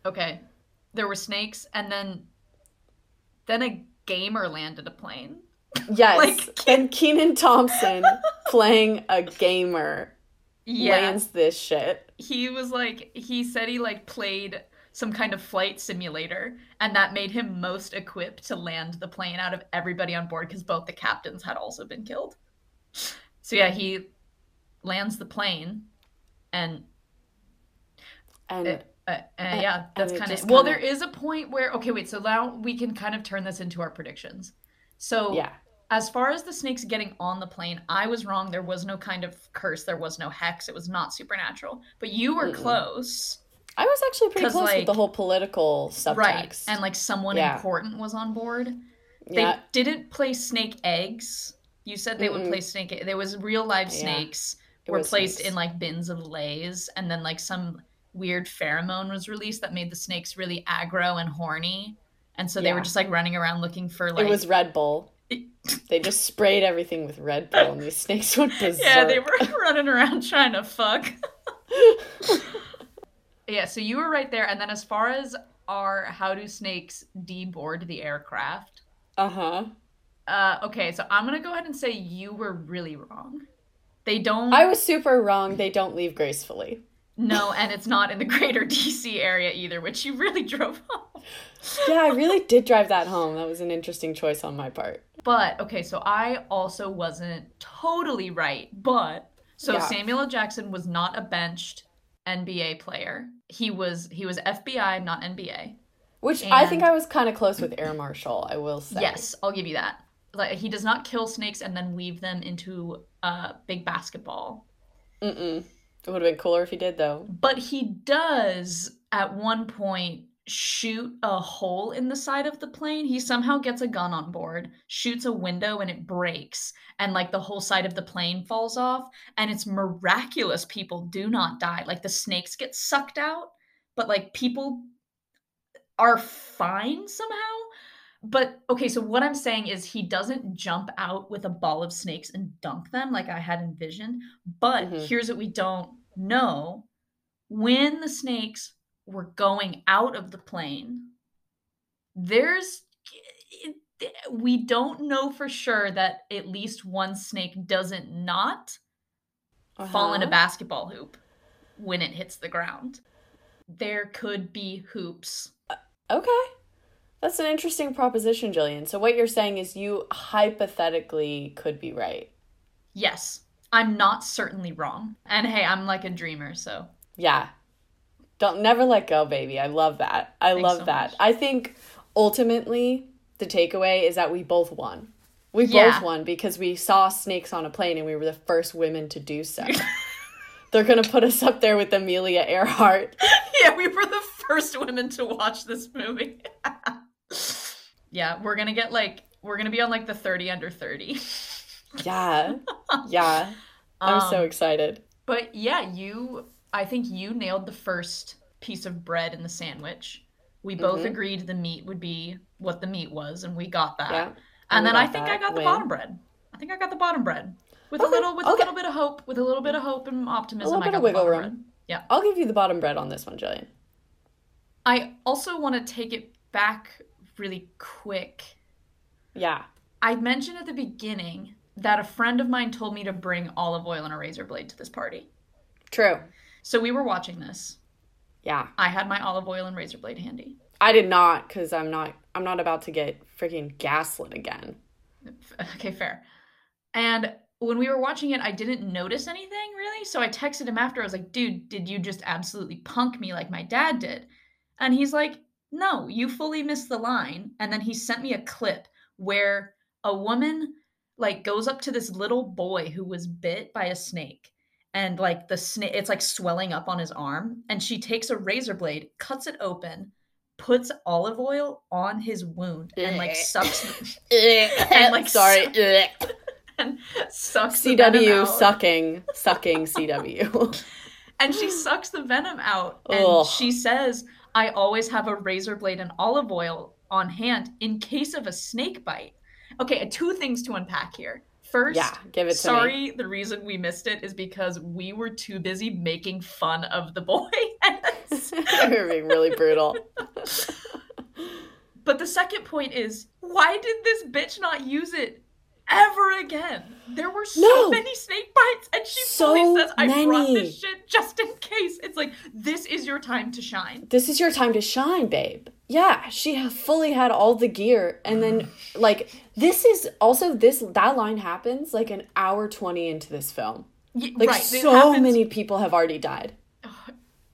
[SPEAKER 2] Okay. There were snakes and then then a gamer landed a plane.
[SPEAKER 1] Yes.
[SPEAKER 2] Like,
[SPEAKER 1] then Kenan Thompson (laughs) playing a gamer
[SPEAKER 2] Yeah.
[SPEAKER 1] lands this shit.
[SPEAKER 2] he was like he said he like played some kind of flight simulator and that made him most equipped to land the plane out of everybody on board because both the captains had also been killed so yeah he lands the plane and
[SPEAKER 1] And
[SPEAKER 2] uh, uh, yeah that's kind of well
[SPEAKER 1] kinda-
[SPEAKER 2] there is a point where okay wait so now we can kind of turn this into our predictions so
[SPEAKER 1] yeah.
[SPEAKER 2] As far as the snakes getting on the plane, I was wrong. There was no kind of curse. There was no hex. It was not supernatural. But you were
[SPEAKER 1] Mm-mm.
[SPEAKER 2] close,
[SPEAKER 1] I was actually pretty close with the whole political subtext.
[SPEAKER 2] right? And like someone
[SPEAKER 1] Yeah.
[SPEAKER 2] important was on board. They
[SPEAKER 1] yeah.
[SPEAKER 2] didn't place snake eggs. You said they would
[SPEAKER 1] Mm-mm.
[SPEAKER 2] place snake. There was real live snakes
[SPEAKER 1] it
[SPEAKER 2] were placed
[SPEAKER 1] snakes.
[SPEAKER 2] in like bins of leis, and then like some weird pheromone was released that made the snakes really aggro and horny. And so they were just like running around looking for like
[SPEAKER 1] it was Red Bull. They just sprayed everything with Red Bull and these snakes went berserk. (laughs)
[SPEAKER 2] Yeah, they were (laughs) running around trying to fuck. (laughs) yeah, so you were right there. And then as far as our how do snakes deboard the aircraft?
[SPEAKER 1] Uh-huh.
[SPEAKER 2] Uh, okay, so I'm gonna go ahead and say you were really wrong. They don't.
[SPEAKER 1] I was super wrong. They don't leave gracefully.
[SPEAKER 2] no, and it's not in the greater DC area either, which you really drove home.
[SPEAKER 1] Yeah, I really did drive that home. That was an interesting choice on my part.
[SPEAKER 2] But okay, so I also wasn't totally right. But so
[SPEAKER 1] Yeah.
[SPEAKER 2] Samuel L. Jackson was not a benched NBA player. He was he was FBI, not NBA.
[SPEAKER 1] Which I think I was kind of close with Air Marshal, I will say.
[SPEAKER 2] Yes, I'll give you that. Like he does not kill snakes and then weave them into a big basketball.
[SPEAKER 1] Mm-mm. It would have been cooler if he did, though.
[SPEAKER 2] But he does at one point shoot a hole in the side of the plane. He somehow gets a gun on board, shoots a window and it breaks and like the whole side of the plane falls off and it's miraculous people do not die. Like the snakes get sucked out, but like people are fine somehow. But okay, so what I'm saying is he doesn't jump out with a ball of snakes and dunk them like I had envisioned. But
[SPEAKER 1] Mhm.
[SPEAKER 2] here's what we don't know when the snakes were going out of the plane, there's we don't know for sure that at least one snake doesn't not fall in a
[SPEAKER 1] Uh-huh.
[SPEAKER 2] basketball hoop when it hits the ground. There could be hoops.
[SPEAKER 1] Okay. That's an interesting proposition, Jillian. So what you're saying is you hypothetically could be right.
[SPEAKER 2] Yes, I'm not certainly wrong. And hey, I'm like a dreamer, so
[SPEAKER 1] Yeah. Don't never let go, baby. I love that. I
[SPEAKER 2] Thanks
[SPEAKER 1] love
[SPEAKER 2] so
[SPEAKER 1] that.
[SPEAKER 2] much.
[SPEAKER 1] I think ultimately the takeaway is that we both won. We
[SPEAKER 2] Yeah.
[SPEAKER 1] both won because we saw snakes on a plane and we were the first women to do so. (laughs) They're gonna put us up there with Amelia Earhart. (laughs)
[SPEAKER 2] yeah, we were the first women to watch this movie. (laughs) Yeah, we're gonna get like we're gonna be on like the thirty under thirty.
[SPEAKER 1] Yeah. Yeah. I'm so
[SPEAKER 2] Um,
[SPEAKER 1] excited.
[SPEAKER 2] But yeah, you I think you nailed the first piece of bread in the sandwich. We both
[SPEAKER 1] Mhm.
[SPEAKER 2] agreed the meat would be what the meat was, and we got that.
[SPEAKER 1] Yeah.
[SPEAKER 2] And then I think. I got the bottom bread. I think I got the bottom bread with a little with a little bit of hope, with a little bit of hope and optimism.
[SPEAKER 1] A little
[SPEAKER 2] I
[SPEAKER 1] bit
[SPEAKER 2] got
[SPEAKER 1] of
[SPEAKER 2] the
[SPEAKER 1] wiggle
[SPEAKER 2] bottom
[SPEAKER 1] room.
[SPEAKER 2] bread. Yeah.
[SPEAKER 1] I'll give you the bottom bread on this one, Jillian.
[SPEAKER 2] I also want to take it back really quick.
[SPEAKER 1] Yeah.
[SPEAKER 2] I mentioned at the beginning that a friend of mine told me to bring olive oil and a razor blade to this party.
[SPEAKER 1] True.
[SPEAKER 2] So we were watching this.
[SPEAKER 1] Yeah.
[SPEAKER 2] I had my olive oil and razor blade handy.
[SPEAKER 1] I did not because I'm not I'm not about to get freaking gaslit again.
[SPEAKER 2] Okay, fair. And when we were watching it, I didn't notice anything really. So I texted him after. I was like, dude, did you just absolutely punk me like my dad did? And he's like, no, you fully missed the line. And then he sent me a clip where a woman like goes up to this little boy who was bit by a snake. And like the snake, it's like swelling up on his arm. And she takes a razor blade, cuts it open, puts olive oil on his wound, and like eh. sucks (laughs) eh. (laughs)
[SPEAKER 1] and
[SPEAKER 2] like,
[SPEAKER 1] sorry. Eh. (laughs)
[SPEAKER 2] and sucks the venom
[SPEAKER 1] CW sucking sucking CW.
[SPEAKER 2] and she sucks the venom out and
[SPEAKER 1] Ugh.
[SPEAKER 2] she says i always have a razor blade and olive oil on hand in case of a snake bite okay two things to unpack here first
[SPEAKER 1] yeah, give it to me.
[SPEAKER 2] sorry the reason we missed it is because we were too busy making fun of the boy
[SPEAKER 1] You're being really brutal. (laughs)
[SPEAKER 2] but the second point is why did this bitch not use it ever again there were so
[SPEAKER 1] No.
[SPEAKER 2] many snake bites and she
[SPEAKER 1] So
[SPEAKER 2] fully says i brought this shit just in case it's like this is your time to shine
[SPEAKER 1] This is your time to shine, babe. Yeah, she fully had all the gear, and then like this is also this that line happens like an hour twenty into this film. Like
[SPEAKER 2] right,
[SPEAKER 1] so many people have already died.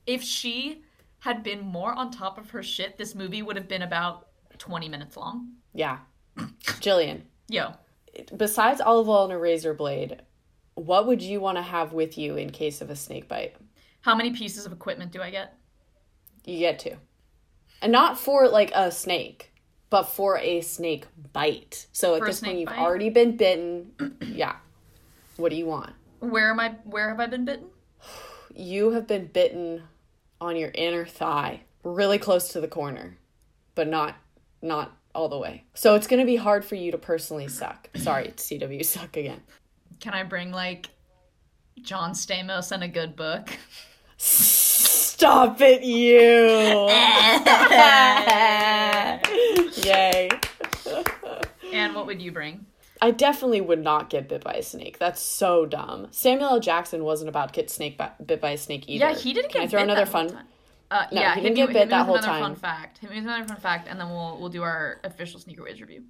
[SPEAKER 2] If she had been more on top of her shit, this movie would have been about 20 minutes long.
[SPEAKER 1] Yeah, Jillian.
[SPEAKER 2] Yo,
[SPEAKER 1] Besides olive oil and a razor blade, what would you want to have with you in case of a snake bite?
[SPEAKER 2] how many pieces of equipment do I get?
[SPEAKER 1] You get two. and not for like a snake, but for a snake bite. So at
[SPEAKER 2] For a
[SPEAKER 1] this point, you've
[SPEAKER 2] bite?
[SPEAKER 1] already been bitten. yeah. What do you want?
[SPEAKER 2] Where am I? Where have I been bitten?
[SPEAKER 1] You have been bitten on your inner thigh, really close to the corner, but not not all the way. So it's going to be hard for you to personally suck. Sorry, CW (laughs) suck again.
[SPEAKER 2] Can I bring like John Stamos and a good book?
[SPEAKER 1] Stop it, you. (laughs) (laughs) Yay.
[SPEAKER 2] And what would you bring?
[SPEAKER 1] I definitely would not get bit by a snake. That's so dumb. Samuel L. Jackson wasn't about to get snake bi- bit by a snake either.
[SPEAKER 2] Yeah, he didn't
[SPEAKER 1] Can
[SPEAKER 2] get
[SPEAKER 1] I throw
[SPEAKER 2] bit
[SPEAKER 1] another
[SPEAKER 2] that whole
[SPEAKER 1] fun?
[SPEAKER 2] Uh,
[SPEAKER 1] No,
[SPEAKER 2] yeah,
[SPEAKER 1] he didn't get bit that whole
[SPEAKER 2] another
[SPEAKER 1] time.
[SPEAKER 2] Fun fact. Hit me another fun fact, and then we'll we'll do our official sneaker ways review.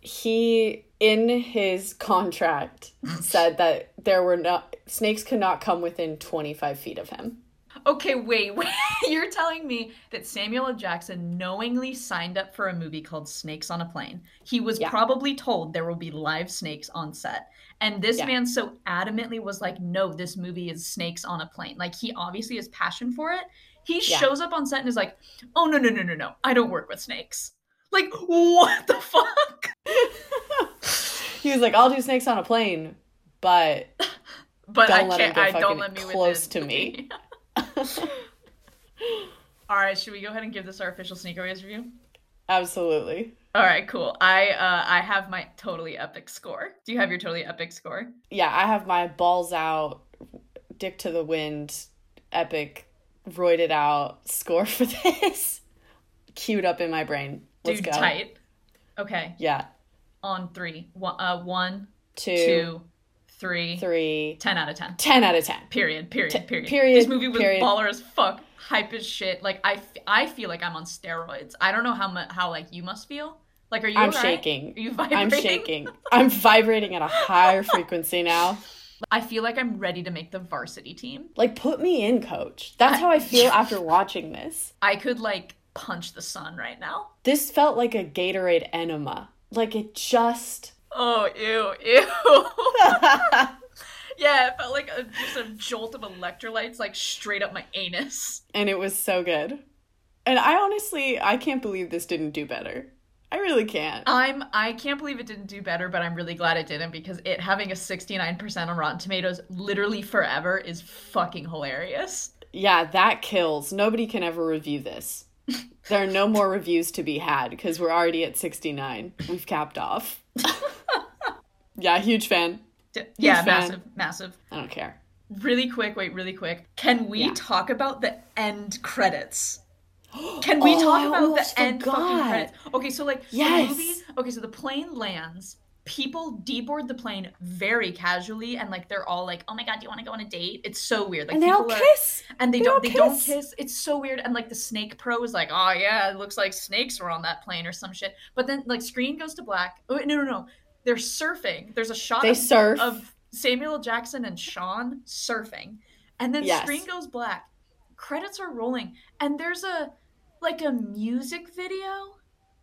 [SPEAKER 1] He in his contract (laughs) said that there were not snakes could not come within 25 feet of him.
[SPEAKER 2] Okay, wait, (laughs) wait. You're telling me that Samuel L. Jackson knowingly signed up for a movie called Snakes on a Plane. He was
[SPEAKER 1] Yeah.
[SPEAKER 2] probably told there will be live snakes on set. And this
[SPEAKER 1] Yeah.
[SPEAKER 2] man so adamantly was like, no, this movie is Snakes on a Plane. Like, he obviously has passion for it. He
[SPEAKER 1] Yeah.
[SPEAKER 2] shows up on set and is like, oh, no, no, no, no, no. I don't work with snakes. Like, what the fuck? (laughs)
[SPEAKER 1] He was like, "I'll do snakes on a plane, but (laughs)
[SPEAKER 2] But
[SPEAKER 1] Don't
[SPEAKER 2] I
[SPEAKER 1] let him
[SPEAKER 2] can't.
[SPEAKER 1] get
[SPEAKER 2] I don't let me
[SPEAKER 1] close to me. (laughs)
[SPEAKER 2] All right, should we go ahead and give this our official sneaker ways review?
[SPEAKER 1] absolutely."
[SPEAKER 2] All right, cool. I uh I have my totally epic score. Do you have your totally epic score?
[SPEAKER 1] Yeah, I have my balls out, dick to the wind, epic, roided out score for (laughs) this, queued up in my brain. Let's
[SPEAKER 2] Dude,
[SPEAKER 1] go.
[SPEAKER 2] tight. Okay,
[SPEAKER 1] Yeah,
[SPEAKER 2] on three. One, uh, one,
[SPEAKER 1] two,
[SPEAKER 2] two, three,
[SPEAKER 1] three,
[SPEAKER 2] ten out of ten.
[SPEAKER 1] ten out of ten.
[SPEAKER 2] Period. Period.
[SPEAKER 1] T-
[SPEAKER 2] period.
[SPEAKER 1] period,
[SPEAKER 2] This movie was
[SPEAKER 1] period.
[SPEAKER 2] baller as fuck, hype as shit. Like I, f- I feel like I'm on steroids. I don't know how mu- how like you must feel. Like, are you?
[SPEAKER 1] I'm
[SPEAKER 2] alright?
[SPEAKER 1] shaking.
[SPEAKER 2] Are you vibrating?
[SPEAKER 1] I'm shaking. I'm vibrating at a higher frequency now. (laughs)
[SPEAKER 2] I feel like I'm ready to make the varsity team.
[SPEAKER 1] Like, put me in, coach. That's how I feel (laughs) after watching this.
[SPEAKER 2] I could like punch the sun right now.
[SPEAKER 1] This felt like a Gatorade enema. Like, it just.
[SPEAKER 2] Oh, ew, ew. (laughs) yeah, it felt like a, just a jolt of electrolytes, like straight up my anus.
[SPEAKER 1] and it was so good. And I honestly, I can't believe this didn't do better. I really can't.
[SPEAKER 2] I'm I can't believe it didn't do better, but I'm really glad it didn't because it having a 69% on Rotten Tomatoes literally forever is fucking hilarious.
[SPEAKER 1] Yeah, that kills. Nobody can ever review this. (laughs) There are no more reviews to be had because we're already at 69. We've capped off. (laughs) yeah, huge fan.
[SPEAKER 2] Yeah, massive, massive.
[SPEAKER 1] I don't care.
[SPEAKER 2] Really quick, wait, really quick. Can we
[SPEAKER 1] Yeah.
[SPEAKER 2] talk about the end credits? (gasps) Can we
[SPEAKER 1] Oh,
[SPEAKER 2] talk about the end fucking credits? Okay, so like
[SPEAKER 1] Yes.
[SPEAKER 2] the movie. Okay, so the plane lands. People deboard the plane very casually, and like they're all like, "Oh my god, do you want to go on a date?" It's so weird. Like
[SPEAKER 1] And they all
[SPEAKER 2] are-
[SPEAKER 1] kiss.
[SPEAKER 2] and they,
[SPEAKER 1] They
[SPEAKER 2] don't they don't
[SPEAKER 1] kiss.
[SPEAKER 2] kiss it's so weird and like the snake pro is like oh yeah it looks like snakes were on that plane or some shit but then like screen goes to black oh no no no they're surfing there's a shot
[SPEAKER 1] They
[SPEAKER 2] of,
[SPEAKER 1] surf.
[SPEAKER 2] of samuel jackson and sean surfing and then
[SPEAKER 1] Yes.
[SPEAKER 2] screen goes black credits are rolling and there's a like a music video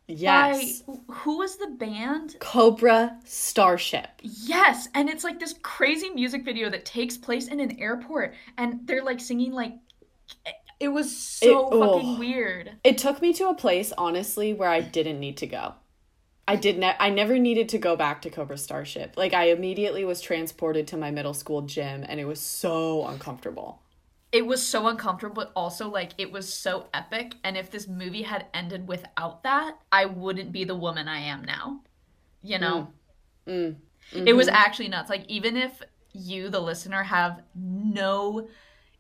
[SPEAKER 1] Yes.
[SPEAKER 2] by who was the band
[SPEAKER 1] Cobra Starship.
[SPEAKER 2] Yes, and it's like this crazy music video that takes place in an airport, and they're like singing like. It was so
[SPEAKER 1] It-
[SPEAKER 2] fucking
[SPEAKER 1] ugh.
[SPEAKER 2] weird.
[SPEAKER 1] It took me to a place, honestly, where I didn't need to go. I did ne- I never needed to go back to Cobra Starship. Like I immediately was transported to my middle school gym and it was so uncomfortable.
[SPEAKER 2] It was so uncomfortable, but also like it was so epic. And if this movie had ended without that, I wouldn't be the woman I am now. You know,
[SPEAKER 1] Mm.
[SPEAKER 2] it was actually nuts. Like even if you, the listener, have no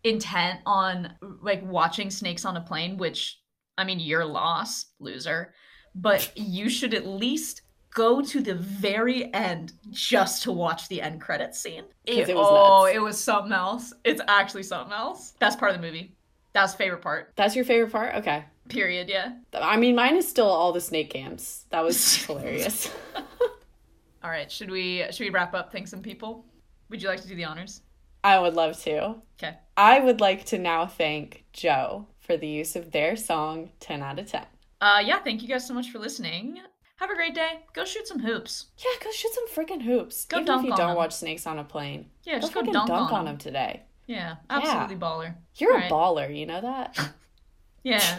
[SPEAKER 2] intent on like watching snakes on a plane, which I mean, your loss, loser. But you should at least go to the very end just to watch the end credit scene.
[SPEAKER 1] it was
[SPEAKER 2] oh,
[SPEAKER 1] nuts.
[SPEAKER 2] it was something else. It's actually something else. That's part of the movie. That's favorite part.
[SPEAKER 1] That's your favorite part? Okay.
[SPEAKER 2] Period. Yeah.
[SPEAKER 1] I mean, mine is still all the snake cams. That was (laughs) hilarious. (laughs)
[SPEAKER 2] All right. Should we should we wrap up? Thanks some people. Would you like to do the honors?
[SPEAKER 1] I would love to.
[SPEAKER 2] Okay.
[SPEAKER 1] I would like to now thank Joe for the use of their song 10 out of 10.
[SPEAKER 2] Uh, yeah. Thank you guys so much for listening. Have a great day. Go shoot some hoops.
[SPEAKER 1] Yeah, go shoot some freaking hoops.
[SPEAKER 2] Go
[SPEAKER 1] Even
[SPEAKER 2] dunk
[SPEAKER 1] if you
[SPEAKER 2] on
[SPEAKER 1] don't
[SPEAKER 2] them.
[SPEAKER 1] watch Snakes on a Plane.
[SPEAKER 2] Yeah, just
[SPEAKER 1] go
[SPEAKER 2] go dunk,
[SPEAKER 1] dunk,
[SPEAKER 2] on,
[SPEAKER 1] on
[SPEAKER 2] them.
[SPEAKER 1] them today.
[SPEAKER 2] Yeah, absolutely baller.
[SPEAKER 1] You're
[SPEAKER 2] All
[SPEAKER 1] a
[SPEAKER 2] right.
[SPEAKER 1] baller, you know that? (laughs) (laughs)
[SPEAKER 2] Yeah.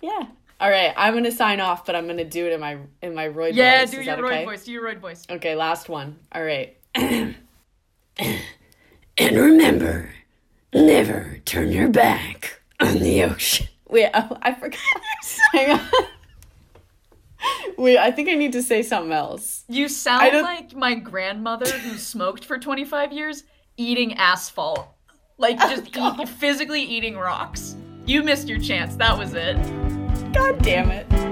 [SPEAKER 1] yeah. All right, I'm gonna sign off, but I'm gonna do it in my in my Roy
[SPEAKER 2] yeah,
[SPEAKER 1] voice.
[SPEAKER 2] do
[SPEAKER 1] Is
[SPEAKER 2] your
[SPEAKER 1] that
[SPEAKER 2] roid
[SPEAKER 1] okay?
[SPEAKER 2] voice. Do your roid voice.
[SPEAKER 1] Okay, last one. All right. (clears throat) and remember, never turn your back on the ocean. Wait, oh, I forgot. (laughs) Hang on. Wait, I think I need to say something else.
[SPEAKER 2] You sound like my grandmother who smoked for 25 years eating asphalt. Like oh, just eat, physically eating rocks. You missed your chance. That was it.
[SPEAKER 1] God damn it.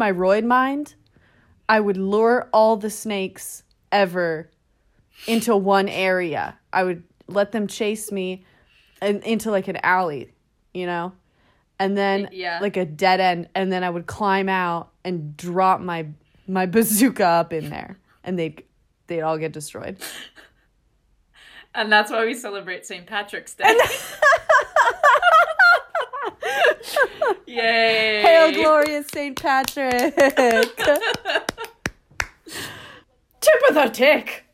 [SPEAKER 1] My roid mind, I would lure all the snakes ever into one area. I would let them chase me and into like an alley, you know? And then
[SPEAKER 4] Yeah.
[SPEAKER 1] like a dead end and then I would climb out and drop my my bazooka up in there and they'd they'd all get destroyed.
[SPEAKER 4] And that's why we celebrate St. Patrick's Day. (laughs) (laughs) Yay!
[SPEAKER 1] Hail glorious St. Patrick. (laughs) Tip of the tick.